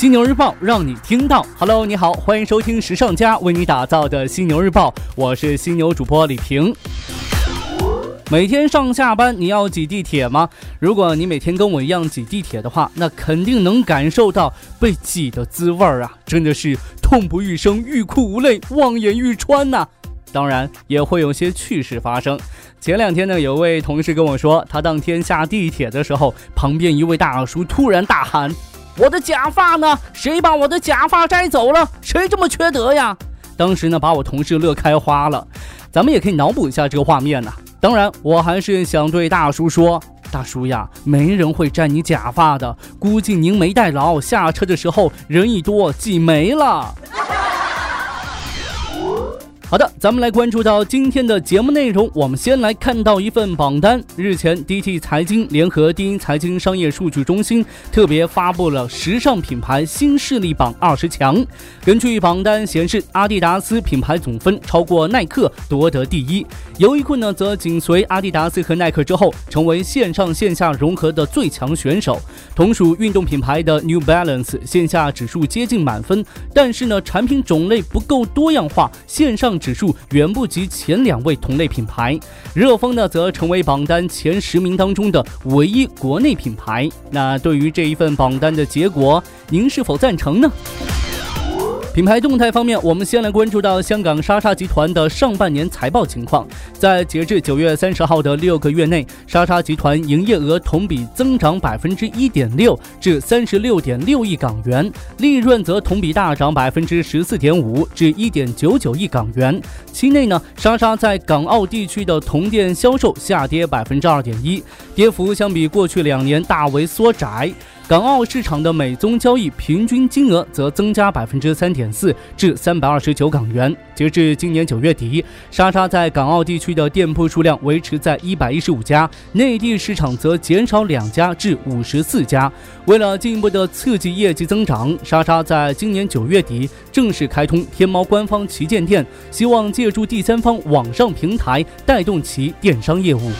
犀牛日报让你听到。Hello，你好，欢迎收听时尚家为你打造的犀牛日报，我是犀牛主播李平。每天上下班你要挤地铁吗？如果你每天跟我一样挤地铁的话，那肯定能感受到被挤的滋味儿啊！真的是痛不欲生、欲哭无泪、望眼欲穿呐！当然也会有些趣事发生。前两天呢，有位同事跟我说，他当天下地铁的时候，旁边一位大叔突然大喊：“我的假发呢？谁把我的假发摘走了？谁这么缺德呀？”当时呢，把我同事乐开花了。咱们也可以脑补一下这个画面呐。当然，我还是想对大叔说：“大叔呀，没人会摘你假发的，估计您没戴牢，下车的时候人一多挤没了。”好的，咱们来关注到今天的节目内容。我们先来看到一份榜单。日前，DT 财经联合第一财经商业数据中心特别发布了时尚品牌新势力榜二十强。根据榜单显示，阿迪达斯品牌总分超过耐克，夺得第一。优衣库呢，则紧随阿迪达斯和耐克之后，成为线上线下融合的最强选手。同属运动品牌的 New Balance 线下指数接近满分，但是呢，产品种类不够多样化，线上。指数远不及前两位同类品牌，热风呢则成为榜单前十名当中的唯一国内品牌。那对于这一份榜单的结果，您是否赞成呢？品牌动态方面，我们先来关注到香港莎莎集团的上半年财报情况。在截至九月三十号的六个月内，莎莎集团营业额同比增长百分之一点六，至三十六点六亿港元；利润则同比大涨百分之十四点五，至一点九九亿港元。期内呢，莎莎在港澳地区的同店销售下跌百分之二点一，跌幅相比过去两年大为缩窄。港澳市场的美宗交易平均金额则增加百分之三点四，至三百二十九港元。截至今年九月底，莎莎在港澳地区的店铺数量维持在一百一十五家，内地市场则减少两家至五十四家。为了进一步的刺激业绩增长，莎莎在今年九月底正式开通天猫官方旗舰店，希望借助第三方网上平台带动其电商业务。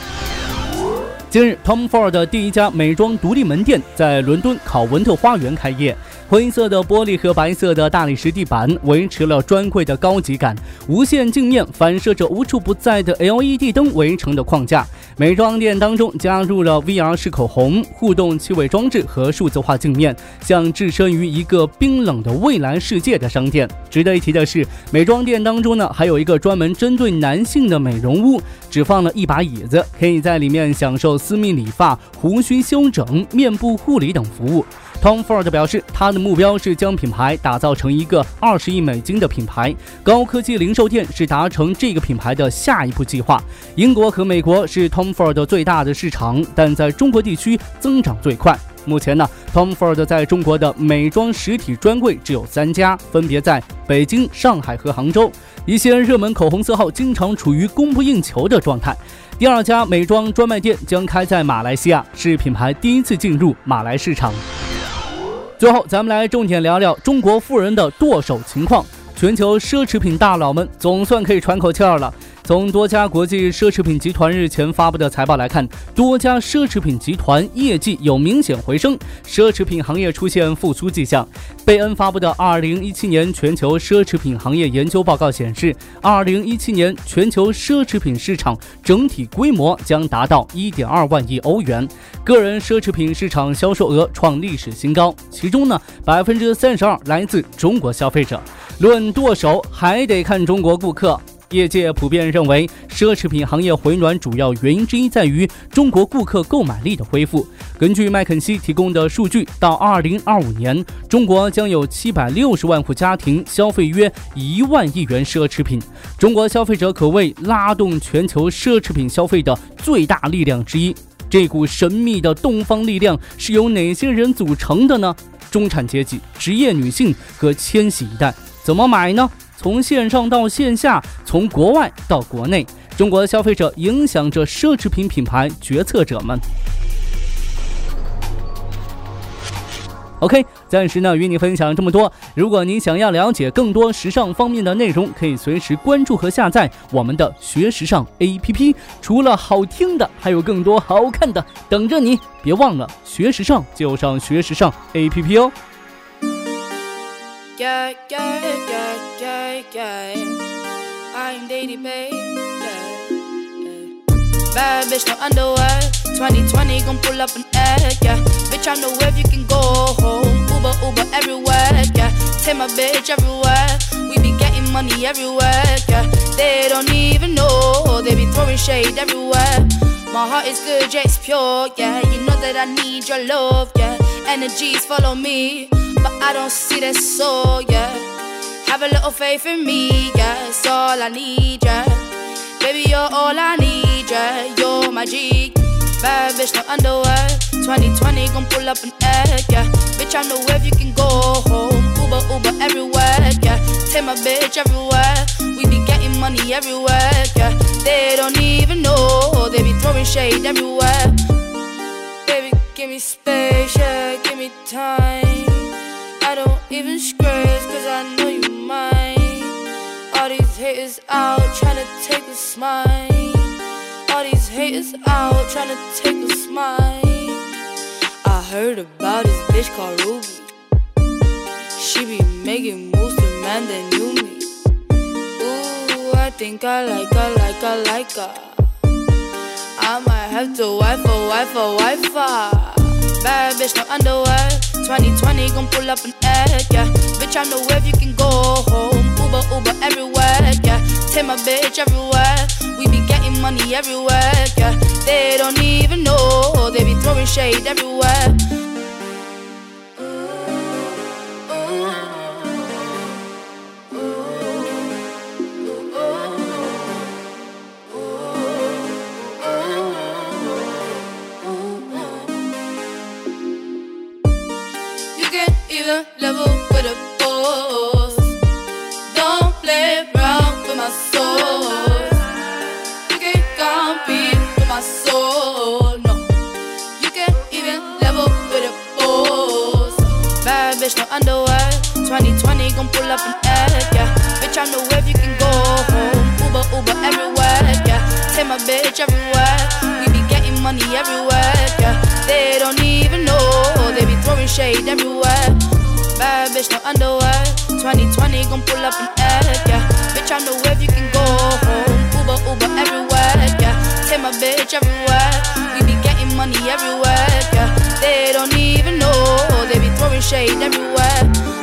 近日，Tom Ford 的第一家美妆独立门店在伦敦考文特花园开业。灰色的玻璃和白色的大理石地板维持了专柜的高级感，无线镜面反射着无处不在的 LED 灯围成的框架。美妆店当中加入了 VR 式口红、互动气味装置和数字化镜面，像置身于一个冰冷的未来世界的商店。值得一提的是，美妆店当中呢还有一个专门针对男性的美容屋，只放了一把椅子，可以在里面享受私密理发、胡须修整、面部护理等服务。Tom Ford 表示，他的目标是将品牌打造成一个二十亿美金的品牌。高科技零售店是达成这个品牌的下一步计划。英国和美国是 Tom Ford 最大的市场，但在中国地区增长最快。目前呢，Tom Ford 在中国的美妆实体专柜只有三家，分别在北京、上海和杭州。一些热门口红色号经常处于供不应求的状态。第二家美妆专卖店将开在马来西亚，是品牌第一次进入马来市场。最后，咱们来重点聊聊中国富人的剁手情况。全球奢侈品大佬们总算可以喘口气儿了。从多家国际奢侈品集团日前发布的财报来看，多家奢侈品集团业绩有明显回升，奢侈品行业出现复苏迹象。贝恩发布的2017年全球奢侈品行业研究报告显示，2017年全球奢侈品市场整体规模将达到1.2万亿欧元，个人奢侈品市场销售额创历史新高，其中呢，百分之三十二来自中国消费者。论剁手，还得看中国顾客。业界普遍认为，奢侈品行业回暖主要原因之一在于中国顾客购买力的恢复。根据麦肯锡提供的数据，到二零二五年，中国将有七百六十万户家庭消费约一万亿元奢侈品。中国消费者可谓拉动全球奢侈品消费的最大力量之一。这股神秘的东方力量是由哪些人组成的呢？中产阶级、职业女性和千禧一代。怎么买呢？从线上到线下，从国外到国内，中国的消费者影响着奢侈品品牌决策者们。OK，暂时呢与你分享这么多。如果您想要了解更多时尚方面的内容，可以随时关注和下载我们的学时尚 APP。除了好听的，还有更多好看的等着你。别忘了学时尚就上学时尚 APP 哦。Yeah, yeah, yeah, yeah, yeah. I'm daily babe, yeah, yeah. Bad bitch, no underwear. 2020 gon' pull up an egg, yeah. Bitch, I know where you can go home. Uber, Uber everywhere, yeah. Take my bitch everywhere. We be getting money everywhere, yeah. They don't even know. They be throwing shade everywhere. My heart is good, yeah, it's pure, yeah. You know that I need your love, yeah. Energies follow me, I don't see that soul, yeah. Have a little faith in me, yeah. It's all I need, yeah. Baby, you're all I need, yeah. You're my G. Bad bitch, no underwear. 2020 gon' pull up an egg, yeah. Bitch, I know if you can go home. Uber, Uber everywhere, yeah. Take my bitch everywhere. We be getting money everywhere, yeah. They don't even know, they be throwing shade everywhere. Baby, give me space, yeah, give me time. I don't even scratch, cause I know you mine. All these haters out trying to take a smile. All these haters out trying to take a smile. I heard about this bitch called Ruby. She be making moves to man that knew me. Ooh, I think I like her, like her, like her. I might have to wife her, wife her, wife her. Bad bitch, no underwear. 2020 gon' pull up an egg, yeah. Bitch, I know if you can go home. Uber, Uber everywhere, yeah. Take my bitch everywhere. We be getting money everywhere, yeah. They don't even know. They be throwing shade everywhere. Can't level with a boss. Don't play around with my soul. You can't compete with my soul. No, you can't even level with a boss. Bad bitch, no underwear. 2020 gon' pull up an egg, yeah. Bitch, I know if you can go home. Uber, Uber everywhere, yeah. Take my bitch everywhere. We be getting money everywhere, yeah. They don't even know. They be throwing shade everywhere. Bad bitch, no underwear. 2020 gon' pull up an egg, yeah. Bitch, I know if you can go home. Uber, Uber everywhere, yeah. Take my bitch everywhere. We be getting money everywhere, yeah. They don't even know. They be throwing shade everywhere.